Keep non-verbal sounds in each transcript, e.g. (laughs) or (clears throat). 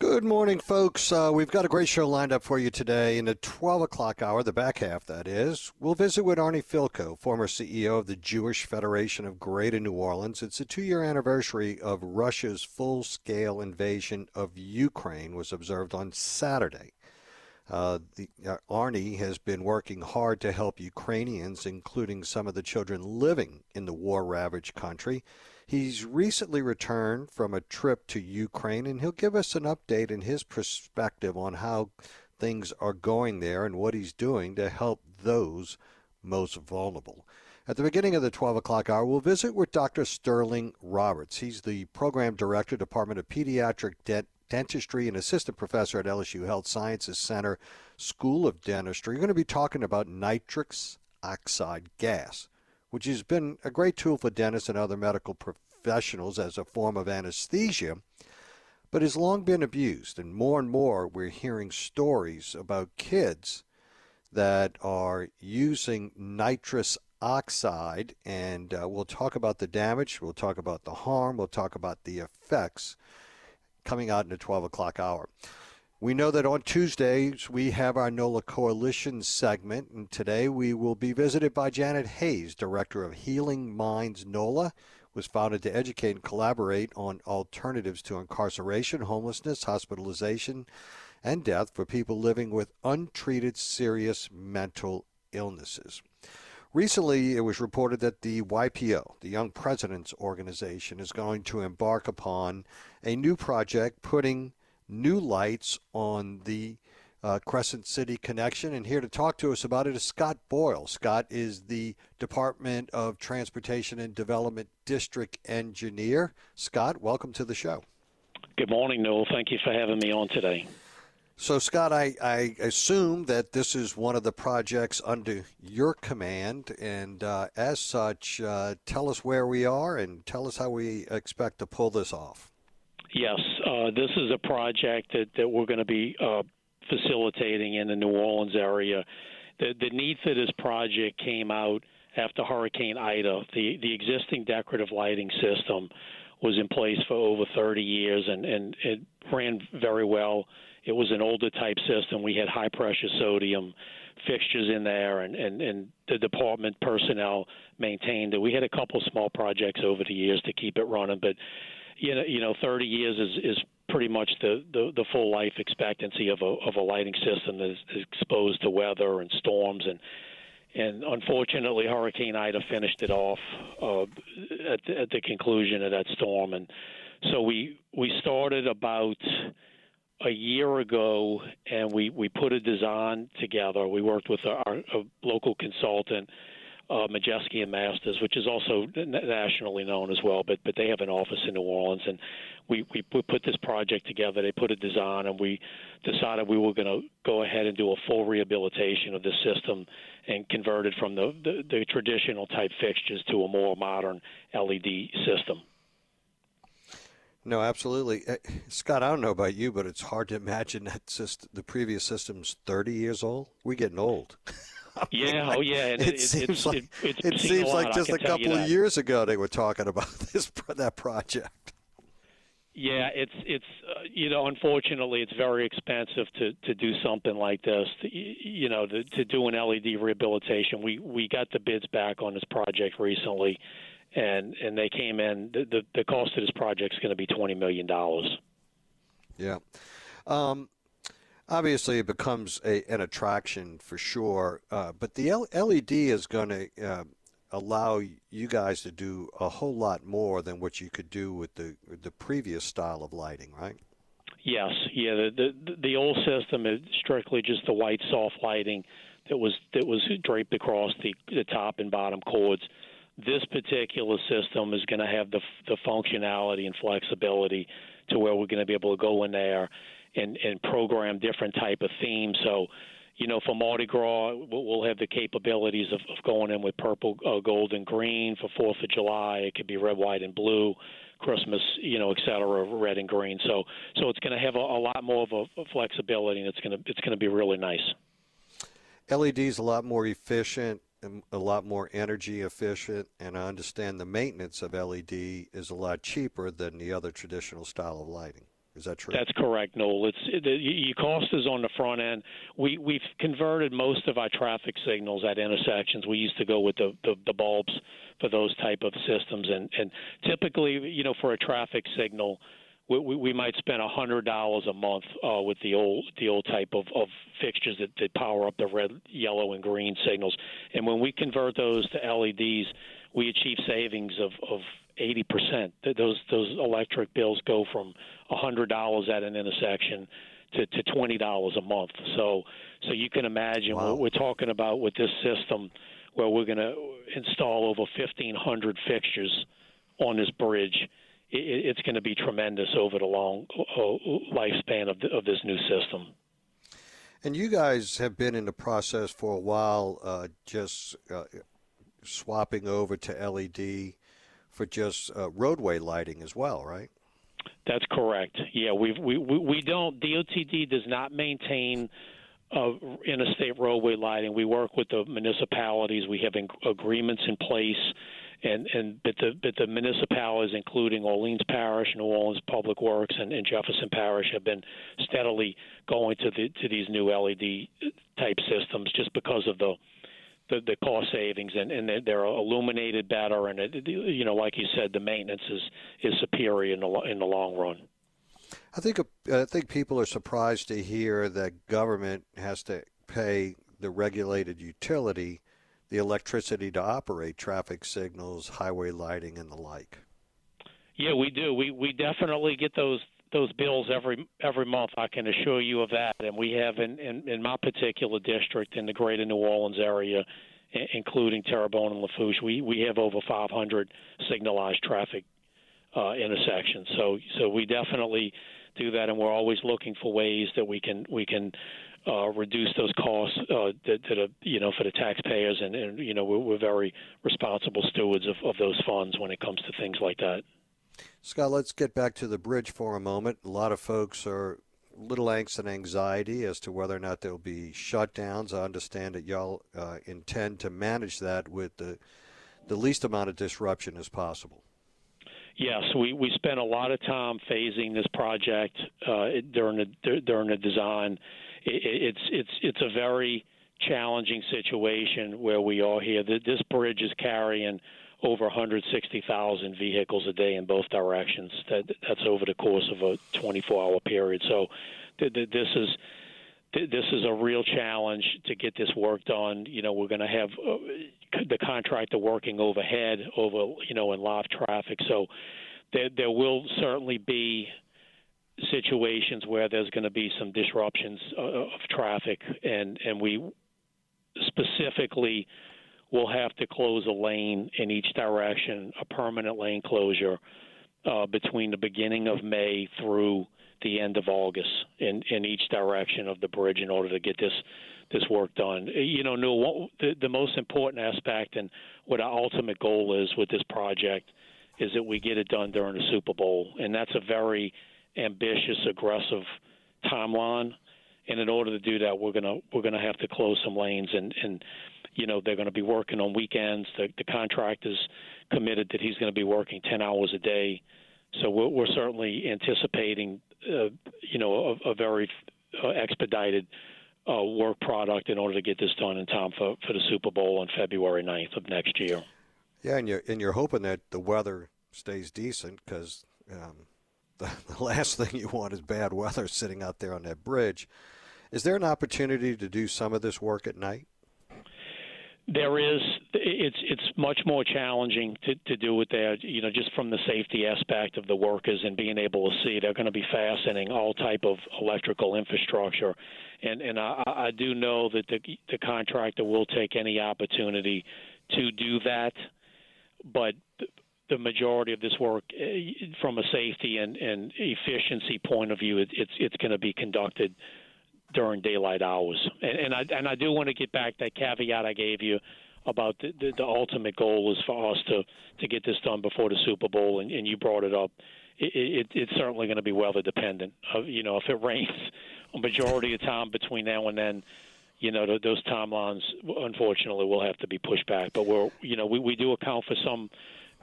Good morning, folks. Uh, we've got a great show lined up for you today in the 12 o'clock hour, the back half, that is. We'll visit with Arnie Fielkow, former CEO of the Jewish Federation of Greater New Orleans. It's a two year anniversary of Russia's full scale invasion of Ukraine, was observed on Saturday. Uh, the, uh, Arnie has been working hard to help Ukrainians, including some of the children living in the war ravaged country. He's recently returned from a trip to Ukraine, and he'll give us an update in his perspective on how things are going there and what he's doing to help those most vulnerable. At the beginning of the 12 o'clock hour, we'll visit with Dr. Sterling Roberts. He's the Program Director, Department of Pediatric Dentistry, and Assistant Professor at LSU Health Sciences Center School of Dentistry. We're going to be talking about nitrous oxide gas which has been a great tool for dentists and other medical professionals as a form of anesthesia, but has long been abused. And more and more, we're hearing stories about kids that are using nitrous oxide, and uh, we'll talk about the damage, we'll talk about the harm, we'll talk about the effects coming out in the 12 o'clock hour. We know that on Tuesdays we have our NOLA Coalition segment, and today we will be visited by Janet Hayes, Director of Healing Minds NOLA, was founded to educate and collaborate on alternatives to incarceration, homelessness, hospitalization, and death for people living with untreated serious mental illnesses. Recently, it was reported that the YPO, the Young Presidents Organization, is going to embark upon a new project putting new lights on the uh, Crescent City connection. And here to talk to us about it is Scott Boyle. Scott is the Department of Transportation and Development District Engineer. Scott, welcome to the show. Good morning, Newell. Thank you for having me on today. So, Scott, I, I assume that this is one of the projects under your command, and uh, as such, uh, tell us where we are and tell us how we expect to pull this off. Yes, uh, this is a project that, that we're going to be uh, facilitating in the New Orleans area. The, the need for this project came out after Hurricane Ida. The, the existing decorative lighting system was in place for over 30 years and, and it ran very well. It was an older type system. We had high pressure sodium fixtures in there, and, and, and the department personnel maintained it. We had a couple small projects over the years to keep it running, but you know, you know, 30 years is is pretty much the, the, the full life expectancy of a of a lighting system that is, exposed to weather and storms. And and unfortunately Hurricane Ida finished it off uh, at, the, at the conclusion of that storm. And so we we started about a year ago and we we put a design together. We worked with our, a local consultant uh, Modjeski and Masters, which is also nationally known as well, but but they have an office in New Orleans, and we we put this project together. They put a design, and we decided we were going to go ahead and do a full rehabilitation of the system and convert it from the, the the traditional type fixtures to a more modern LED system. No, absolutely, uh, Scott. I don't know about you, but it's hard to imagine that system, the previous system's 30 years old. We're getting old. (laughs) yeah, oh yeah. it, it, seems like it, it seems like just a couple of years ago they were talking about (laughs) this that project. Yeah, it's it's uh, you know unfortunately it's very expensive to to do something like this. To, you know to, to do an LED rehabilitation. We we got the bids back on this project recently, and and they came in. The the, the cost of this project is going to be twenty million dollars. Yeah. Um, obviously it becomes a, an attraction for sure. Uh, but the L- LED is going to uh, allow you guys to do a whole lot more than what you could do with the the previous style of lighting, right? Yes, yeah. The the, the old system is strictly just the white soft lighting that was that was draped across the the top and bottom chords. This particular system is going to have the the functionality and flexibility to where we're going to be able to go in there and and program different type of themes. So, you know, for Mardi Gras, we'll have the capabilities of, of going in with purple, uh, gold, and green. For Fourth of July, it could be red, white, and blue. Christmas, you know, et cetera, red and green. So, so it's going to have a, a lot more of a, a flexibility, and it's going to it's going to be really nice. LEDs a lot more efficient, a lot more energy efficient, and I understand the maintenance of LED is a lot cheaper than the other traditional style of lighting. Is that true? That's correct, Newell. It's the cost is on the front end. We we've converted most of our traffic signals at intersections. We used to go with the the, the bulbs for those type of systems, and and typically, you know, for a traffic signal. We, we might spend a hundred dollars a month uh, with the old the old type of, of fixtures that, that power up the red, yellow, and green signals. And when we convert those to LEDs, we achieve savings of, of 80%. Those those electric bills go from $100 at an intersection to, to $20 a month. So so you can imagine wow. what we're talking about with this system where we're going to install over 1500 fixtures on this bridge. It, it's going to be tremendous over the long uh, lifespan of, the, of this new system. And you guys have been in the process for a while, uh, just uh, swapping over to LED for just uh, roadway lighting as well, right? That's correct. Yeah, we've, we we don't DOTD does not maintain uh, interstate roadway lighting. We work with the municipalities. We have in, agreements in place, and and but the but the municipalities, including Orleans Parish, New Orleans Public Works, and, and Jefferson Parish, have been steadily going to the to these new LED type systems just because of the the, the cost savings and, and they're illuminated better and it, you know like you said the maintenance is is superior in the in the long run. I think uh, I think people are surprised to hear that government has to pay the regulated utility the electricity to operate traffic signals, highway lighting, and the like. Yeah, we do. We we definitely get those those bills every every month. I can assure you of that. And we have in in, in my particular district in the Greater New Orleans area, including Terrebonne and Lafourche, we we have over 500 signalized traffic uh, intersections. So so we definitely do that, and we're always looking for ways that we can we can. Uh, reduce those costs uh, that, that are, you know, for the taxpayers, and, and you know, we're, we're very responsible stewards of, of those funds when it comes to things like that. Scott, let's get back to the bridge for a moment. A lot of folks are a little angst and anxiety as to whether or not there'll be shutdowns. I understand that y'all uh, intend to manage that with the the least amount of disruption as possible. Yes, we, we spent a lot of time phasing this project uh, during the during the design. It, it's it's it's a very challenging situation where we are here. This bridge is carrying over 160,000 vehicles a day in both directions. That that's over the course of a 24-hour period. So th- th- this is this is a real challenge to get this work done. You know, we're going to have uh, the contractor working overhead over you know in live traffic. So there there will certainly be situations where there's going to be some disruptions uh, of traffic, and and we specifically will have to close a lane in each direction, a permanent lane closure uh, between the beginning of May through the end of August in in each direction of the bridge in order to get this this work done. You know, no, the, the most important aspect and what our ultimate goal is with this project is that we get it done during the Super Bowl, and that's a very ambitious, aggressive timeline. And in order to do that, we're gonna we're gonna have to close some lanes, and and you know they're going to be working on weekends. The, the contractor's committed that he's going to be working 10 hours a day. So we're, we're certainly anticipating, uh, you know, a, a very uh, expedited uh, work product in order to get this done in time for, for the Super Bowl on February 9th of next year. Yeah, and you're and you're hoping that the weather stays decent because um, (laughs) the, the last thing you want is bad weather sitting out there on that bridge. Is there an opportunity to do some of this work at night? There is. It's it's much more challenging to, to do it there. You know, just from the safety aspect of the workers and being able to see, they're going to be fastening all type of electrical infrastructure, and and I, I do know that the the contractor will take any opportunity to do that, but the majority of this work, eh, from a safety and, and efficiency point of view, it, it's it's going to be conducted during daylight hours. And, and I and I do want to get back that caveat I gave you about the, the, the ultimate goal is for us to to get this done before the Super Bowl, and, and you brought it up. It, it, it's certainly going to be weather dependent. Uh, you know, if it (laughs) rains a majority of time between now and then, you know, th- those timelines unfortunately will have to be pushed back. But we're, you know, we, we do account for some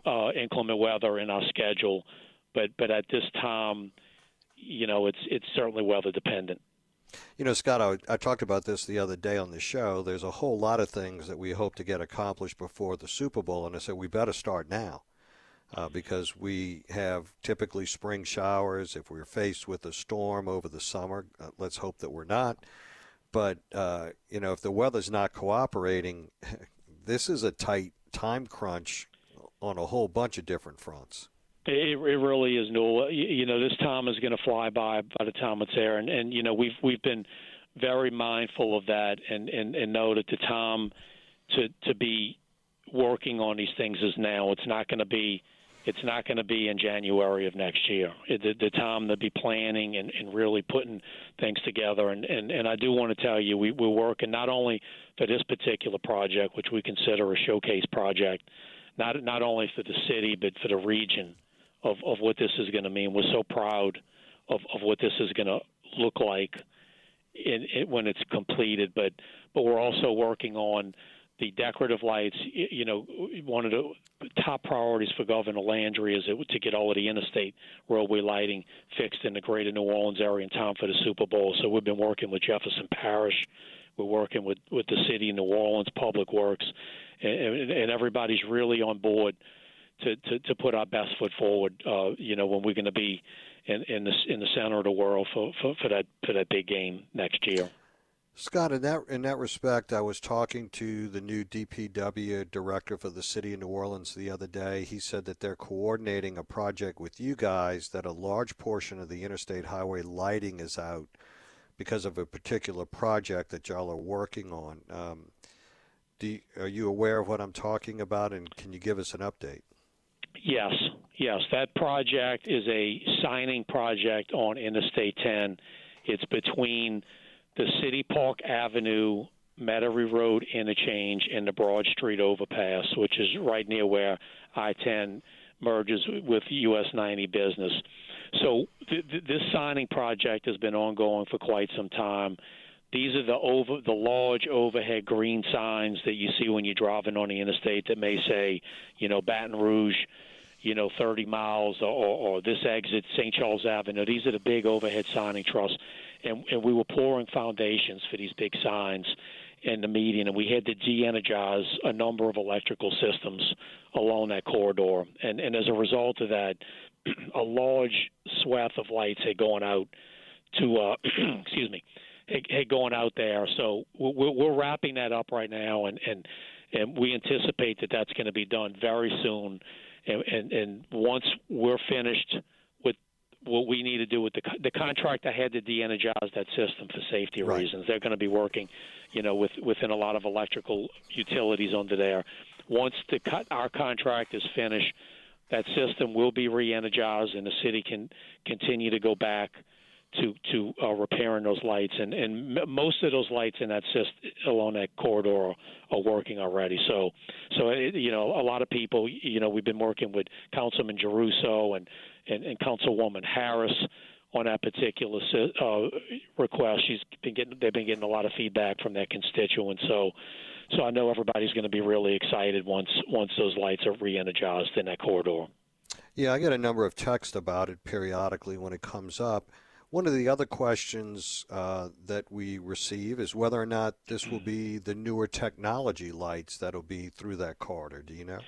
uh, inclement weather in our schedule, but but at this time, you know, it's it's certainly weather dependent. You know, Scott, I, I, talked about this the other day on the show. There's a whole lot of things that we hope to get accomplished before the Super Bowl, and I said we better start now uh, because we have typically spring showers. If we're faced with a storm over the summer, uh, let's hope that we're not. But, uh, you know, if the weather's not cooperating, (laughs) this is a tight time crunch on a whole bunch of different fronts. It, it really is, Newell. You, you know, this time is going to fly by by the time it's there, and and you know we've we've been very mindful of that, and and and know that the time to to be working on these things is now. It's not going to be it's not going to be in January of next year. It, the, the time to be planning and, and really putting things together. And, and, and I do want to tell you, we, we're working not only for this particular project, which we consider a showcase project, not not only for the city but for the region of, of what this is going to mean. We're so proud of, of what this is going to look like in, in, when it's completed. But but we're also working on the decorative lights. You know, one of the top priorities for Governor Landry is to get all of the interstate roadway lighting fixed in the greater New Orleans area in time for the Super Bowl. So we've been working with Jefferson Parish. We're working with, with the city of New Orleans Public Works, and, and everybody's really on board to, to, to put our best foot forward. Uh, you know, when we're going to be in, in the in the center of the world for, for, for that for that big game next year. Scott, in that in that respect, I was talking to the new DPW director for the city of New Orleans the other day. He said that they're coordinating a project with you guys that a large portion of the interstate highway lighting is out because of a particular project that y'all are working on. Um, you, are you aware of what I'm talking about, and can you give us an update? Yes, yes. That project is a signing project on Interstate 10. It's between the City Park Avenue, Metairie Road interchange, and the Broad Street overpass, which is right near where I 10 merges with US 90 business. So th- th- this signing project has been ongoing for quite some time. These are the over the large overhead green signs that you see when you're driving on the interstate that may say, you know, Baton Rouge, you know, 30 miles or, or this exit St. Charles Avenue. These are the big overhead signing trusts, and, and we were pouring foundations for these big signs. in the median, and we had to de-energize a number of electrical systems along that corridor. And, and as a result of that, (clears throat) a large swath of lights had gone out to, uh, (clears throat) excuse me, gone out there. So we're, we're wrapping that up right now, and and and we anticipate that that's going to be done very soon. And, and and once we're finished with what we need to do with the the contractor had to de-energize that system for safety Right. reasons. They're going to be working, you know, with within a lot of electrical utilities under there. Once the cut our contract is finished, that system will be re-energized, and the city can continue to go back to to uh, repairing those lights. And and most of those lights in that system along that corridor are, working already. So so it, you know a lot of people. You know we've been working with Councilman Giarrusso and and, and Councilwoman Harris on that particular uh, request. She's been getting they've been getting a lot of feedback from their constituents. So. So I know everybody's going to be really excited once once those lights are re-energized in that corridor. Yeah, I get a number of texts about it periodically when it comes up. One of the other questions uh, that we receive is whether or not this will be the newer technology lights that'll be through that corridor. Do you know?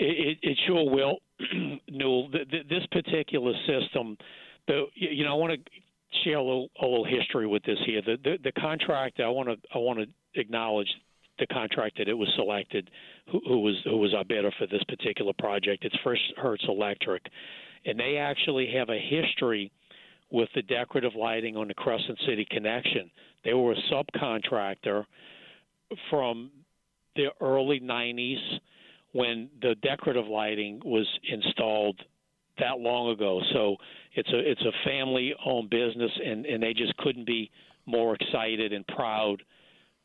It, it, it sure will, (clears throat) Newell. Th- th- this particular system, the you know, I want to share a little a little history with this here. The the, the contractor, I want to I want to acknowledge the contract that it was selected, who, who was who was our bidder for this particular project. It's First Hertz Electric, and they actually have a history with the decorative lighting on the Crescent City connection. They were a subcontractor from the early 90s when the decorative lighting was installed that long ago. So it's a it's a family owned business and, and they just couldn't be more excited and proud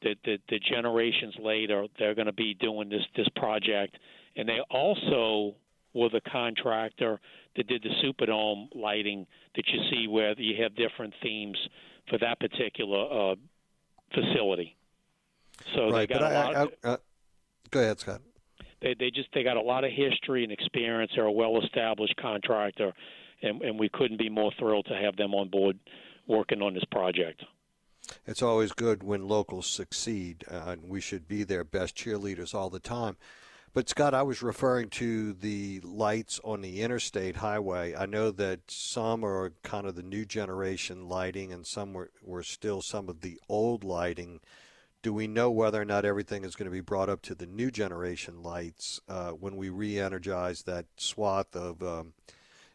that, that the generations later they're going to be doing this this project. And they also were the contractor that did the Superdome lighting that you see where you have different themes for that particular uh, facility. So right, they got but a I, lot. I, uh, go ahead, Scott. they they just they got a lot of history and experience. They're a well established contractor, and and we couldn't be more thrilled to have them on board working on this project. It's always good when locals succeed, uh, and we should be their best cheerleaders all the time. But Scott, I was referring to the lights on the interstate highway. I know that some are kind of the new generation lighting, and some were, were still some of the old lighting. Do we know whether or not everything is going to be brought up to the new generation lights uh, when we re-energize that swath of um,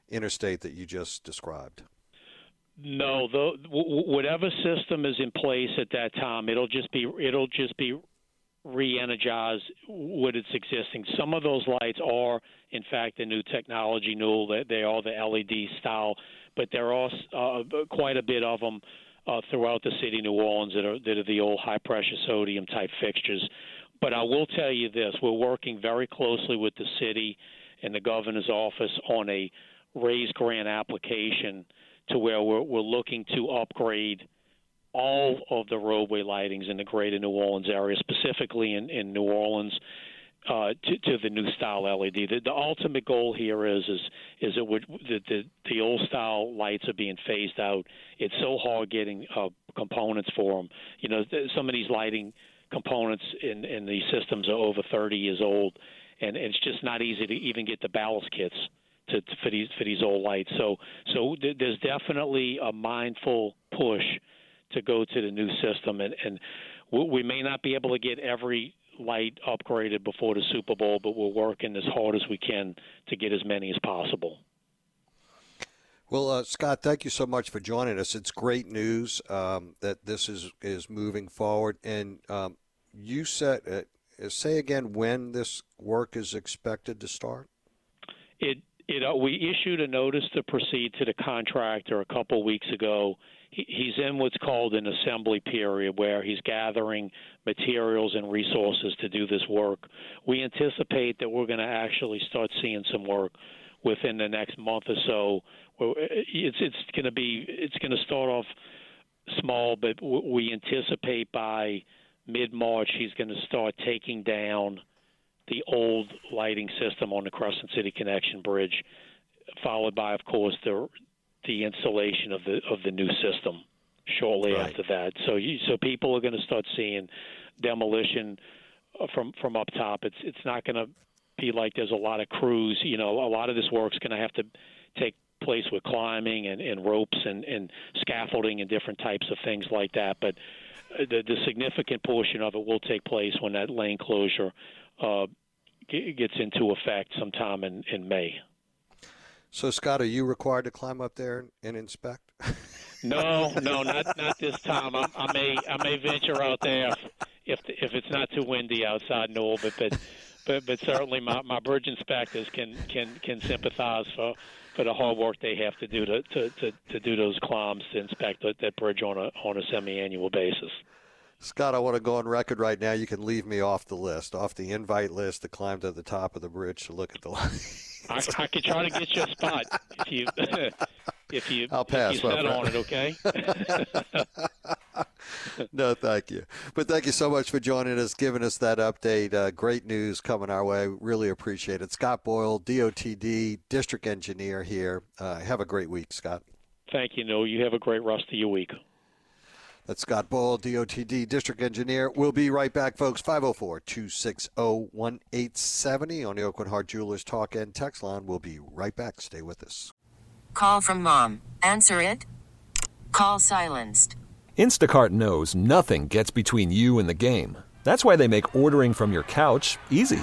interstate that you just described? No, the w- whatever system is in place at that time, it'll just be it'll just be re-energized with its existing. Some of those lights are, in fact, the new technology. They, they are the LED style, but there are uh, quite a bit of them uh, throughout the city of New Orleans that are that are the old high-pressure sodium type fixtures. But I will tell you this: we're working very closely with the city and the governor's office on a raise grant application to where we're, we're looking to upgrade all of the roadway lightings in the greater New Orleans area, specifically in, in New Orleans, uh, to, to the new style LED. The, the ultimate goal here is is is it would the, the the old style lights are being phased out. It's so hard getting uh, components for them. You know, some of these lighting components in in these systems are over 30 years old, and it's just not easy to even get the ballast kits to, to for these for these old lights. So so th- there's definitely a mindful push to go to the new system, and and we may not be able to get every light upgraded before the Super Bowl, but we're working as hard as we can to get as many as possible. Well, uh, Scott, thank you so much for joining us. It's great news um, that this is is moving forward. And um, you said, uh, say again when this work is expected to start. It it uh, we issued a notice to proceed to the contractor a couple weeks ago. He, he's in what's called an assembly period where he's gathering materials and resources to do this work. We anticipate that we're going to actually start seeing some work within the next month or so. It's it's going to be it's going to start off small, but we anticipate by mid March he's going to start taking down the old lighting system on the Crescent City Connection Bridge, followed by, of course, the the installation of the of the new system shortly Right. after that. So you, so people are going to start seeing demolition uh, from from up top. It's it's not going to be like there's a lot of crews. You know, a lot of this work's going to have to take place with climbing and, and ropes and, and scaffolding and different types of things like that. But uh, the, the significant portion of it will take place when that lane closure uh, gets into effect sometime in, in May. So, Scott, are you required to climb up there and inspect? (laughs) no, no, not not this time. I, I may I may venture out there if if it's not too windy outside, Newell. But but but, but certainly my, my bridge inspectors can can can sympathize for for the hard work they have to do to to, to, to do those climbs to inspect that, that bridge on a on a semi-annual basis. Scott, I want to go on record right now. You can leave me off the list, off the invite list to climb to the top of the bridge to look at the line. I, I could try to get you a spot if you (laughs) if you I'll pass. If you on it, okay? (laughs) no, thank you. But thank you so much for joining us, giving us that update. Uh, great news coming our way. Really appreciate it. Scott Boyle, DOTD District Engineer here. Uh, have a great week, Scott. Thank you, Newell. You have a great rest of your week. That's Scott Boyle, DOTD District Engineer. We'll be right back, folks. 504 260 1870 on the Aucoin Hart Jewelers Talk and Text line. We'll be right back. Stay with us. Call from mom. Answer it. Call silenced. Instacart knows nothing gets between you and the game. That's why they make ordering from your couch easy.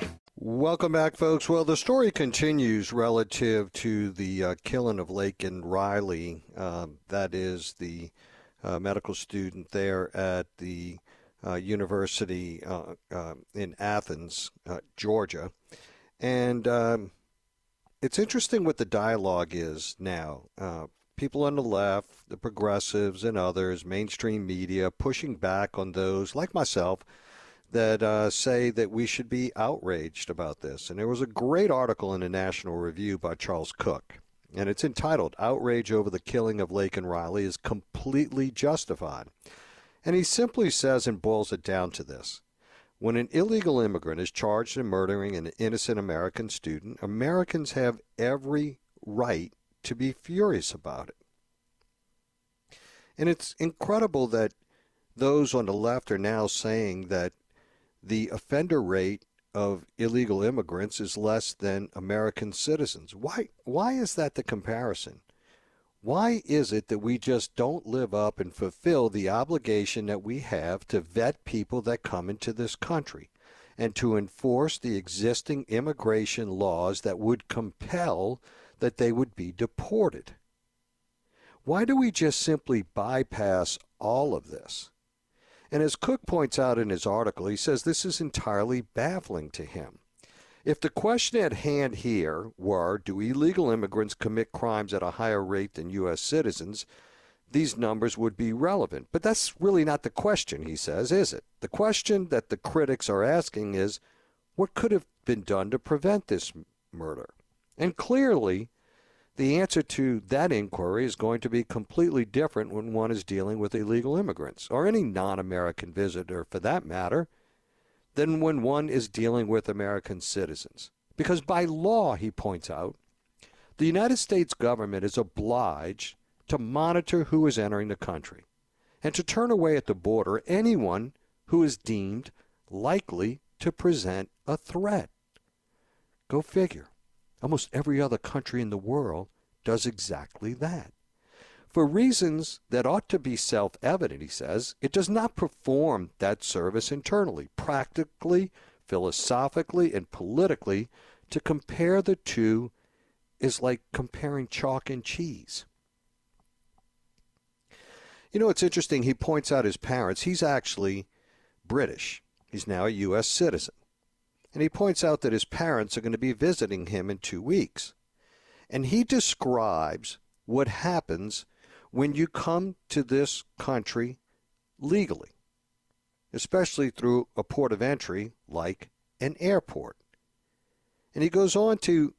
Welcome back, folks. Well, the story continues relative to the uh, killing of Laken Riley. Um, that is the uh, medical student there at the uh, university uh, uh, in Athens, uh, Georgia. And um, it's interesting what the dialogue is now. people on the left, the progressives, and others, mainstream media, pushing back on those like myself that uh, say that we should be outraged about this. And there was a great article in the National Review by Charles Cooke, and it's entitled Outrage Over the Killing of Laken Riley is Completely Justified. And he simply says and boils it down to this. When an illegal immigrant is charged in murdering an innocent American student, Americans have every right to be furious about it. And it's incredible that those on the left are now saying that the offender rate of illegal immigrants is less than American citizens. Why why is that the comparison? Why is it that we just don't live up and fulfill the obligation that we have to vet people that come into this country and to enforce the existing immigration laws that would compel that they would be deported? Why do we just simply bypass all of this? And as Cooke points out in his article, he says this is entirely baffling to him. If the question at hand here were do illegal immigrants commit crimes at a higher rate than U.S. citizens, these numbers would be relevant. But that's really not the question, he says, is it? The question that the critics are asking is what could have been done to prevent this murder? And clearly, the answer to that inquiry is going to be completely different when one is dealing with illegal immigrants, or any non American visitor for that matter, than when one is dealing with American citizens. Because by law, he points out, The United States government is obliged to monitor who is entering the country and to turn away at the border anyone who is deemed likely to present a threat. Go figure. Almost every other country in the world does exactly that. For reasons that ought to be self evident, he says, it does not perform that service internally, practically, philosophically, and politically. To compare the two is like comparing chalk and cheese. You know, it's interesting. He points out his parents. He's actually British, he's now a U.S. citizen. And he points out that his parents are going to be visiting him in two weeks. And he describes what happens when you come to this country legally, especially through a port of entry like an airport. And he goes on to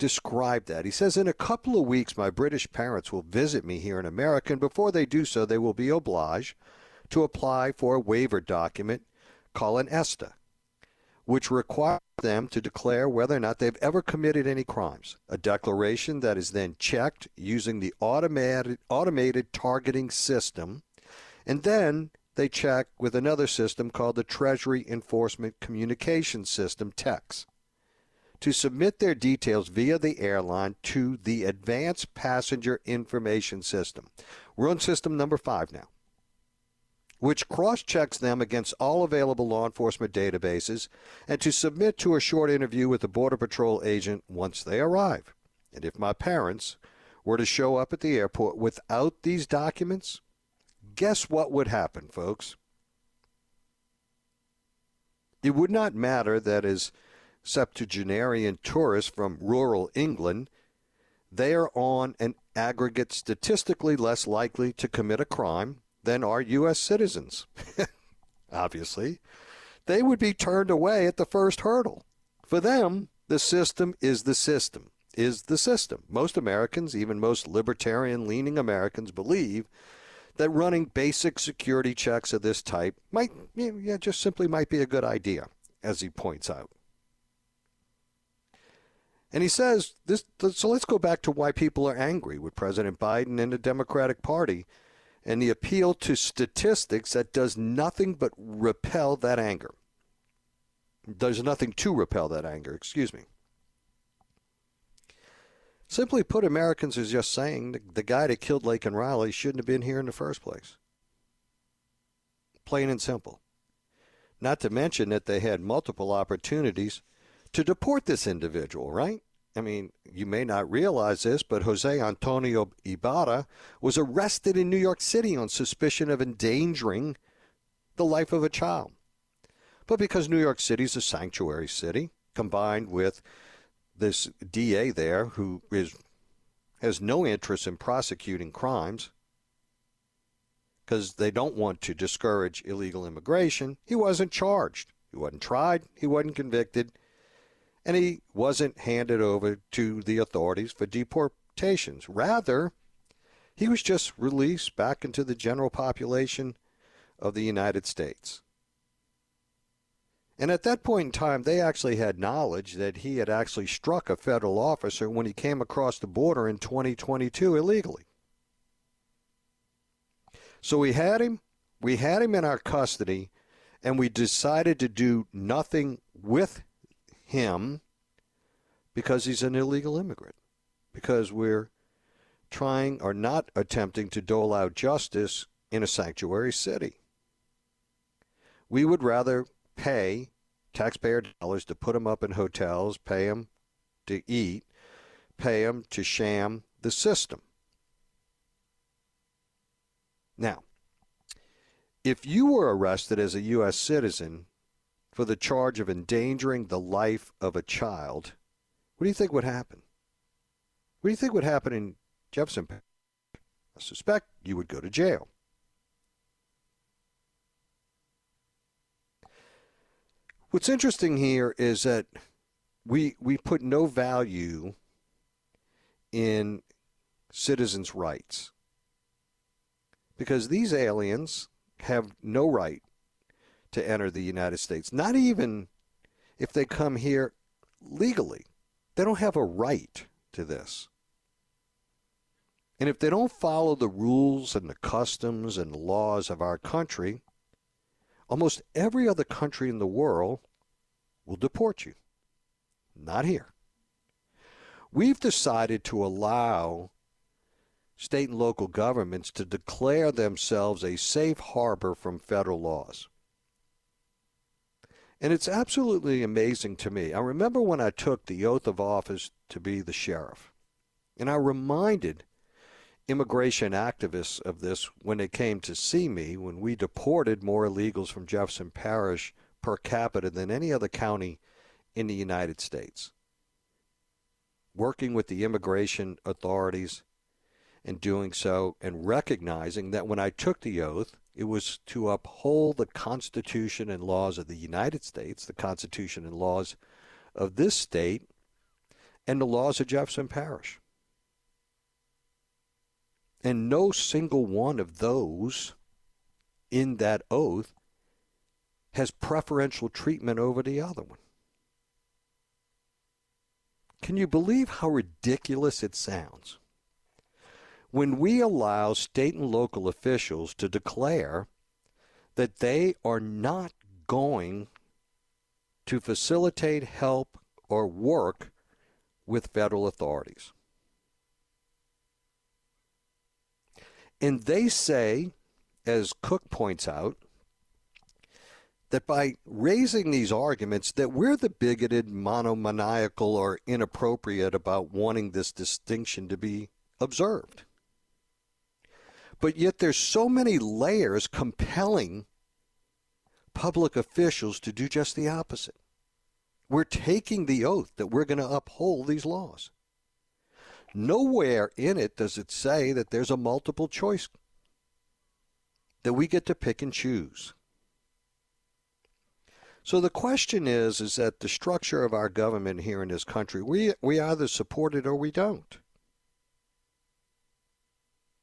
describe that. He says, In a couple of weeks, my British parents will visit me here in America, and before they do so, they will be obliged to apply for a waiver document called an ESTA, which requires them to declare whether or not they've ever committed any crimes. A declaration that is then checked using the automated, automated targeting system, and then they check with another system called the Treasury Enforcement Communication System, TECS, to submit their details via the airline to the Advanced Passenger Information System. We're on system number five now which cross checks them against all available law enforcement databases, and to submit to a short interview with the Border Patrol agent once they arrive. And if my parents were to show up at the airport without these documents, guess what would happen, folks? It would not matter that as septuagenarian tourists from rural England, they are on an aggregate statistically less likely to commit a crime than are U.S. citizens. (laughs) Obviously, they would be turned away at the first hurdle. For them, the system is the system, is the system. Most Americans, even most libertarian leaning Americans, believe that running basic security checks of this type might, yeah, just simply might be a good idea, as he points out. And he says this. So let's go back to why people are angry with President Biden and the Democratic Party and the appeal to statistics that does nothing but repel that anger. Does nothing to repel that anger, excuse me. Simply put, Americans are just saying the, the guy that killed Laken Riley shouldn't have been here in the first place. Plain and simple. Not to mention that they had multiple opportunities to deport this individual, right? I mean, you may not realize this, but Jose Antonio Ibarra was arrested in New York City on suspicion of endangering the life of a child. But because New York City is a sanctuary city, combined with this DA there who is has no interest in prosecuting crimes because they don't want to discourage illegal immigration, he wasn't charged. He wasn't tried. He wasn't convicted and he wasn't handed over to the authorities for deportations. Rather, he was just released back into the general population of the United States. And at that point in time, they actually had knowledge that he had actually struck a federal officer when he came across the border in 2022 illegally. So we had him, we had him in our custody, and we decided to do nothing with him because he's an illegal immigrant, because we're trying or not attempting to dole out justice in a sanctuary city. We would rather pay taxpayer dollars to put him up in hotels, pay him to eat, pay him to sham the system. Now, if you were arrested as a U.S. citizen for the charge of endangering the life of a child, what do you think would happen? What do you think would happen in Jefferson? I suspect you would go to jail. What's interesting here is that we we put no value in citizens' rights because these aliens have no right to enter the United States, not even if they come here legally. They don't have a right to this. And if they don't follow the rules and the customs and the laws of our country, almost every other country in the world will deport you. Not here. We've decided to allow state and local governments to declare themselves a safe harbor from federal laws. And it's absolutely amazing to me. I remember when I took the oath of office to be the sheriff, and I reminded immigration activists of this when they came to see me when we deported more illegals from Jefferson Parish per capita than any other county in the United States. Working with the immigration authorities and doing so and recognizing that when I took the oath, it was to uphold the Constitution and laws of the United States, the Constitution and laws of this state, and the laws of Jefferson Parish. And no single one of those in that oath has preferential treatment over the other one. Can you believe how ridiculous it sounds? When we allow state and local officials to declare that they are not going to facilitate, help, or work with federal authorities. And they say, as Cooke points out, that by raising these arguments that we're the bigoted, monomaniacal, or inappropriate about wanting this distinction to be observed. But yet there's so many layers compelling public officials to do just the opposite. We're taking the oath that we're going to uphold these laws. Nowhere in it does it say that there's a multiple choice, that we get to pick and choose. So the question is, is that the structure of our government here in this country, we, we either support it or we don't.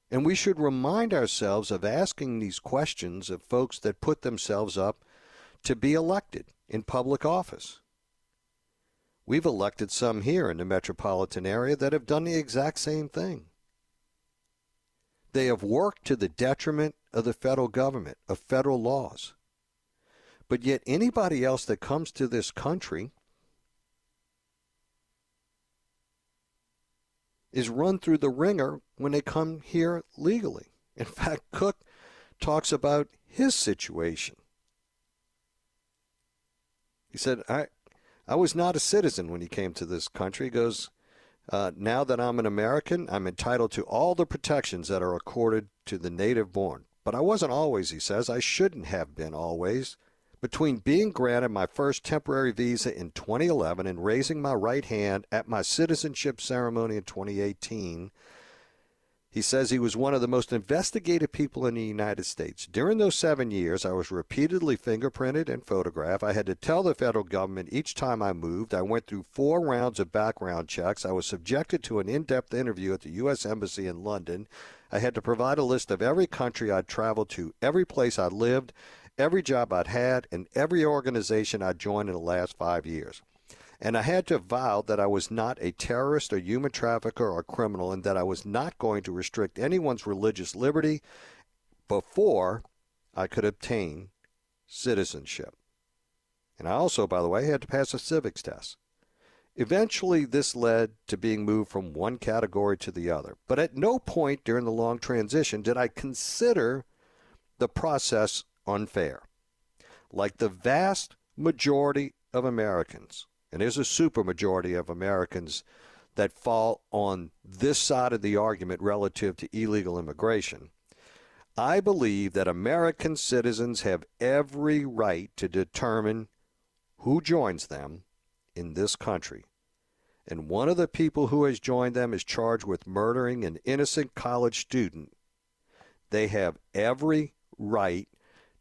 And we should remind ourselves of asking these questions of folks that put themselves up to be elected in public office. We've elected some here in the metropolitan area that have done the exact same thing. They have worked to the detriment of the federal government, of federal laws. But yet, anybody else that comes to this country is run through the wringer when they come here legally. In (laughs) fact, Cooke talks about his situation. He said, I, I was not a citizen when he came to this country. He goes, uh, now that I'm an American, I'm entitled to all the protections that are accorded to the native born. But I wasn't always, he says. I shouldn't have been always. Between being granted my first temporary visa in 2011 and raising my right hand at my citizenship ceremony in 2018, he says he was one of the most investigated people in the United States. During those seven years, I was repeatedly fingerprinted and photographed. I had to tell the federal government each time I moved. I went through four rounds of background checks. I was subjected to an in depth interview at the U.S. Embassy in London. I had to provide a list of every country I'd traveled to, every place I lived, every job I'd had and every organization I'd joined in the last five years. And I had to vow that I was not a terrorist or human trafficker or criminal and that I was not going to restrict anyone's religious liberty before I could obtain citizenship. And I also, by the way, had to pass a civics test. Eventually, this led to being moved from one category to the other. But at no point during the long transition did I consider the process unfair. Like the vast majority of Americans, and there's a supermajority of Americans that fall on this side of the argument relative to illegal immigration. I believe that American citizens have every right to determine who joins them in this country. And one of the people who has joined them is charged with murdering an innocent college student. They have every right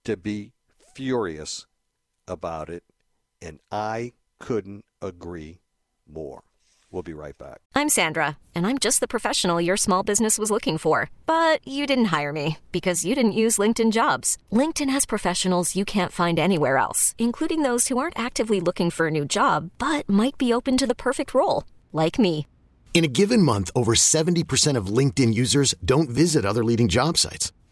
to be furious about it, and I couldn't agree more. We'll be right back. I'm Sandra, and I'm just the professional your small business was looking for. But you didn't hire me because you didn't use LinkedIn jobs. LinkedIn has professionals you can't find anywhere else, including those who aren't actively looking for a new job but might be open to the perfect role, like me. In a given month, over 70% of LinkedIn users don't visit other leading job sites.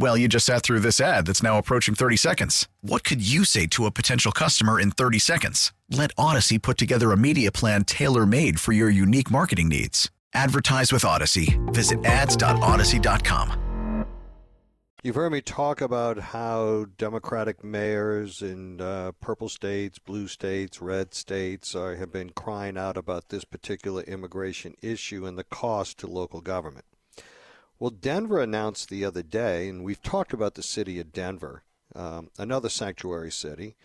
Well, you just sat through this ad that's now approaching 30 seconds. What could you say to a potential customer in 30 seconds? Let Audacy put together a media plan tailor made for your unique marketing needs. Advertise with Audacy. Visit ads.audacy.com. You've heard me talk about how Democratic mayors in uh, purple states, blue states, red states are, have been crying out about this particular immigration issue and the cost to local government. Well, Denver announced the other day, and we've talked about the city of Denver, um, another sanctuary city,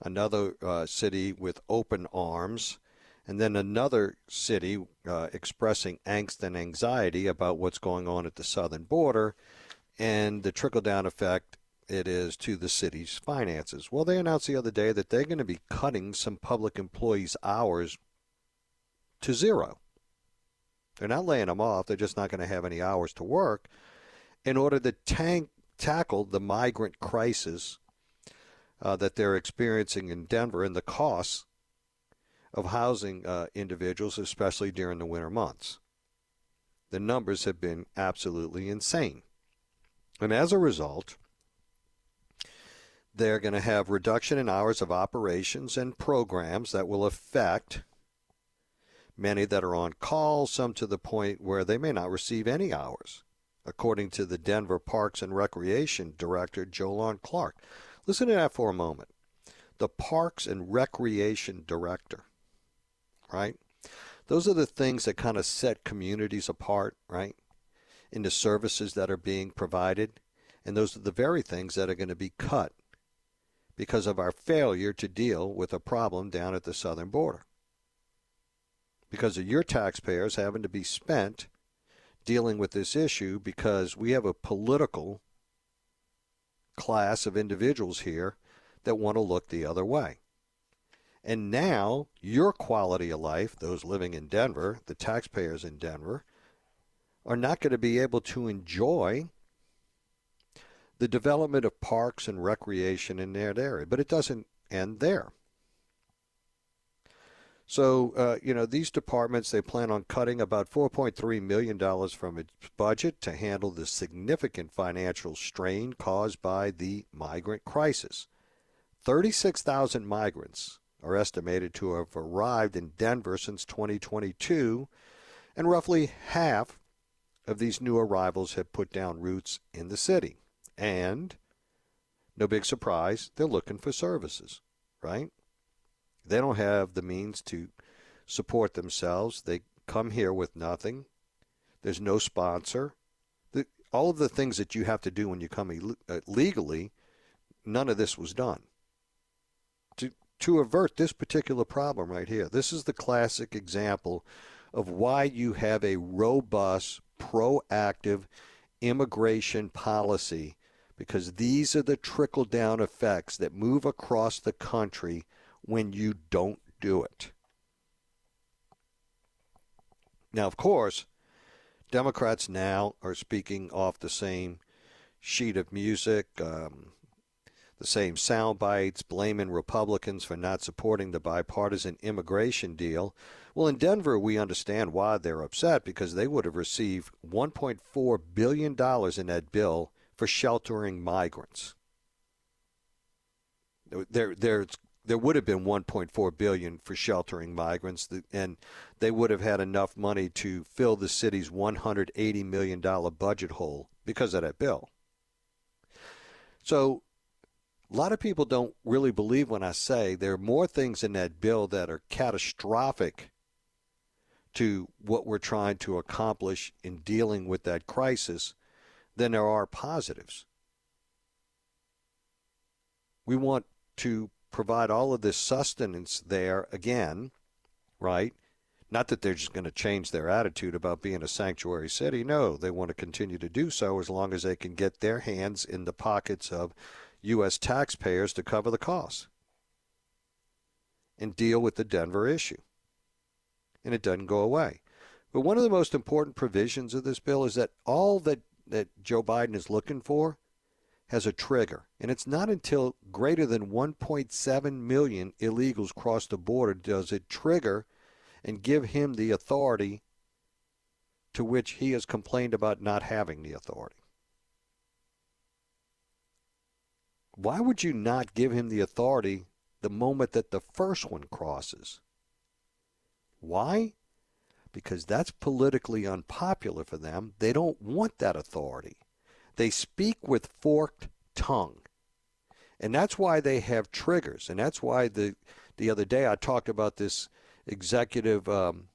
another uh, city with open arms, and then another city uh, expressing angst and anxiety about what's going on at the southern border and the trickle down effect it is to the city's finances. Well, they announced the other day that they're going to be cutting some public employees' hours to zero. They're not laying them off, they're just not going to have any hours to work in order to tank, tackle the migrant crisis uh, that they're experiencing in Denver and the costs of housing uh, individuals, especially during the winter months. The numbers have been absolutely insane. And as a result, they're going to have reduction in hours of operations and programs that will affect many that are on call, some to the point where they may not receive any hours, according to the Denver Parks and Recreation Director, Jolon Clark. Listen to that for a moment. The Parks and Recreation Director, right? Those are the things that kind of set communities apart, right? In the services that are being provided. And those are the very things that are going to be cut because of our failure to deal with a problem down at the southern border because of your taxpayers having to be spent dealing with this issue because we have a political class of individuals here that want to look the other way. And now your quality of life, those living in Denver, the taxpayers in Denver, are not going to be able to enjoy the development of parks and recreation in that area. But it doesn't end there. So, uh, you know, these departments, they plan on cutting about $4.3 million from its budget to handle the significant financial strain caused by the migrant crisis. 36,000 migrants are estimated to have arrived in Denver since 2022, and roughly half of these new arrivals have put down roots in the city. And, no big surprise, they're looking for services, right? They don't have the means to support themselves. They come here with nothing. There's no sponsor. The, all of the things that you have to do when you come uh, legally, none of this was done. To, to avert this particular problem right here, this is the classic example of why you have a robust, proactive immigration policy because these are the trickle down effects that move across the country when you don't do it. Now, of course, Democrats now are speaking off the same sheet of music, um, the same sound bites, blaming Republicans for not supporting the bipartisan immigration deal. Well, in Denver, we understand why they're upset because they would have received $1.4 billion in that bill for sheltering migrants. There, there's there would have been 1.4 billion for sheltering migrants and they would have had enough money to fill the city's 180 million dollar budget hole because of that bill So a lot of people don't really believe when I say there are more things in that bill that are catastrophic to what we're trying to accomplish in dealing with that crisis than there are positives. We want to provide all of this sustenance there again, right? Not that they're just going to change their attitude about being a sanctuary city. No, they want to continue to do so as long as they can get their hands in the pockets of U.S. taxpayers to cover the costs and deal with the Denver issue. And it doesn't go away. But one of the most important provisions of this bill is that all that, that Joe Biden is looking for has a trigger. And it's not until greater than 1.7 million illegals cross the border does it trigger and give him the authority to which he has complained about not having the authority. Why would you not give him the authority the moment that the first one crosses? Why? Because that's politically unpopular for them. They don't want that authority. They speak with forked tongue. And that's why they have triggers. And that's why the the other day I talked about this executive um,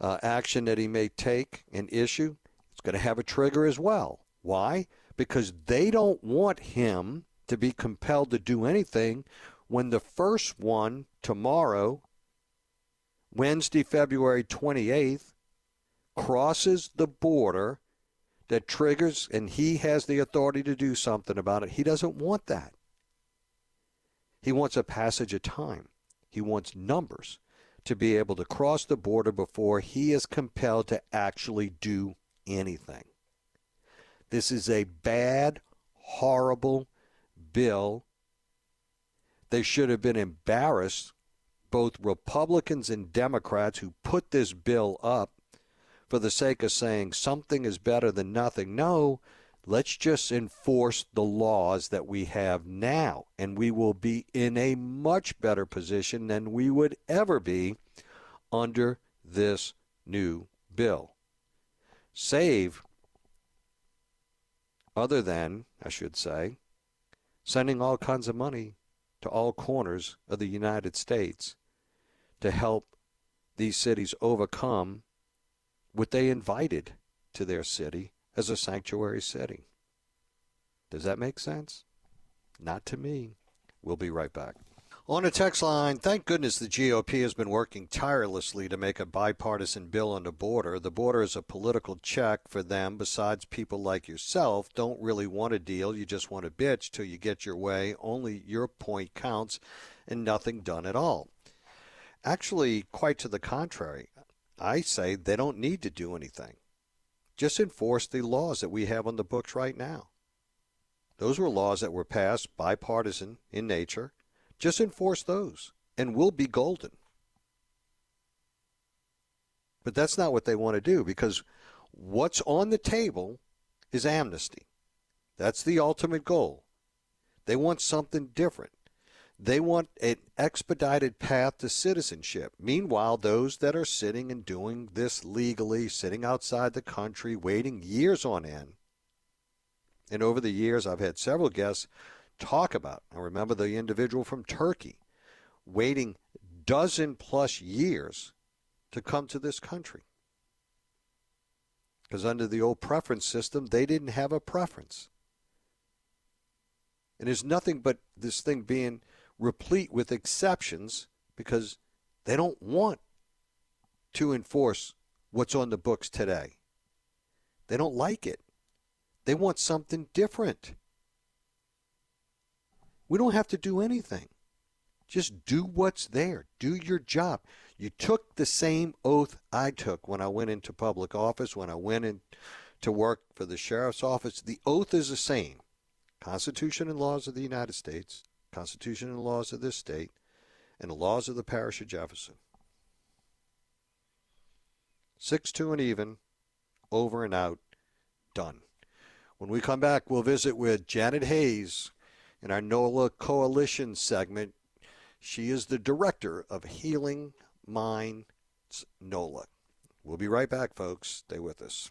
uh, action that he may take and issue. It's going to have a trigger as well. Why? Because they don't want him to be compelled to do anything when the first one tomorrow, Wednesday, February 28th, crosses the border that triggers and he has the authority to do something about it. He doesn't want that. He wants a passage of time. He wants numbers to be able to cross the border before he is compelled to actually do anything. This is a bad, horrible bill. They should have been embarrassed, both Republicans and Democrats who put this bill up for the sake of saying something is better than nothing. No, let's just enforce the laws that we have now, and we will be in a much better position than we would ever be under this new bill. Save, other than, I should say, sending all kinds of money to all corners of the United States to help these cities overcome what they invited to their city as a sanctuary city. Does that make sense? Not to me. We'll be right back. On a text line, thank goodness the GOP has been working tirelessly to make a bipartisan bill on the border. The border is a political check for them. Besides, people like yourself don't really want a deal. You just want a bitch till you get your way. Only your point counts and nothing done at all. Actually, quite to the contrary. I say they don't need to do anything. Just enforce the laws that we have on the books right now. Those were laws that were passed bipartisan in nature. Just enforce those, and we'll be golden. But that's not what they want to do because what's on the table is amnesty. That's the ultimate goal. They want something different. They want an expedited path to citizenship. Meanwhile, those that are sitting and doing this legally, sitting outside the country, waiting years on end. And over the years, I've had several guests talk about. I remember the individual from Turkey waiting dozen plus years to come to this country. Because under the old preference system, they didn't have a preference. And there's nothing but this thing being replete with exceptions because they don't want to enforce what's on the books today. They don't like it. They want something different. We don't have to do anything. Just do what's there. Do your job. You took the same oath I took when I went into public office, when I went in to work for the sheriff's office. The oath is the same. Constitution and laws of the United States, Constitution and laws of this state, and the laws of the parish of Jefferson. Six two and even, over and out, done. When we come back, we'll visit with Janet Hays in our NOLA Coalition segment. She is the director of Healing Minds NOLA. We'll be right back, folks. Stay with us.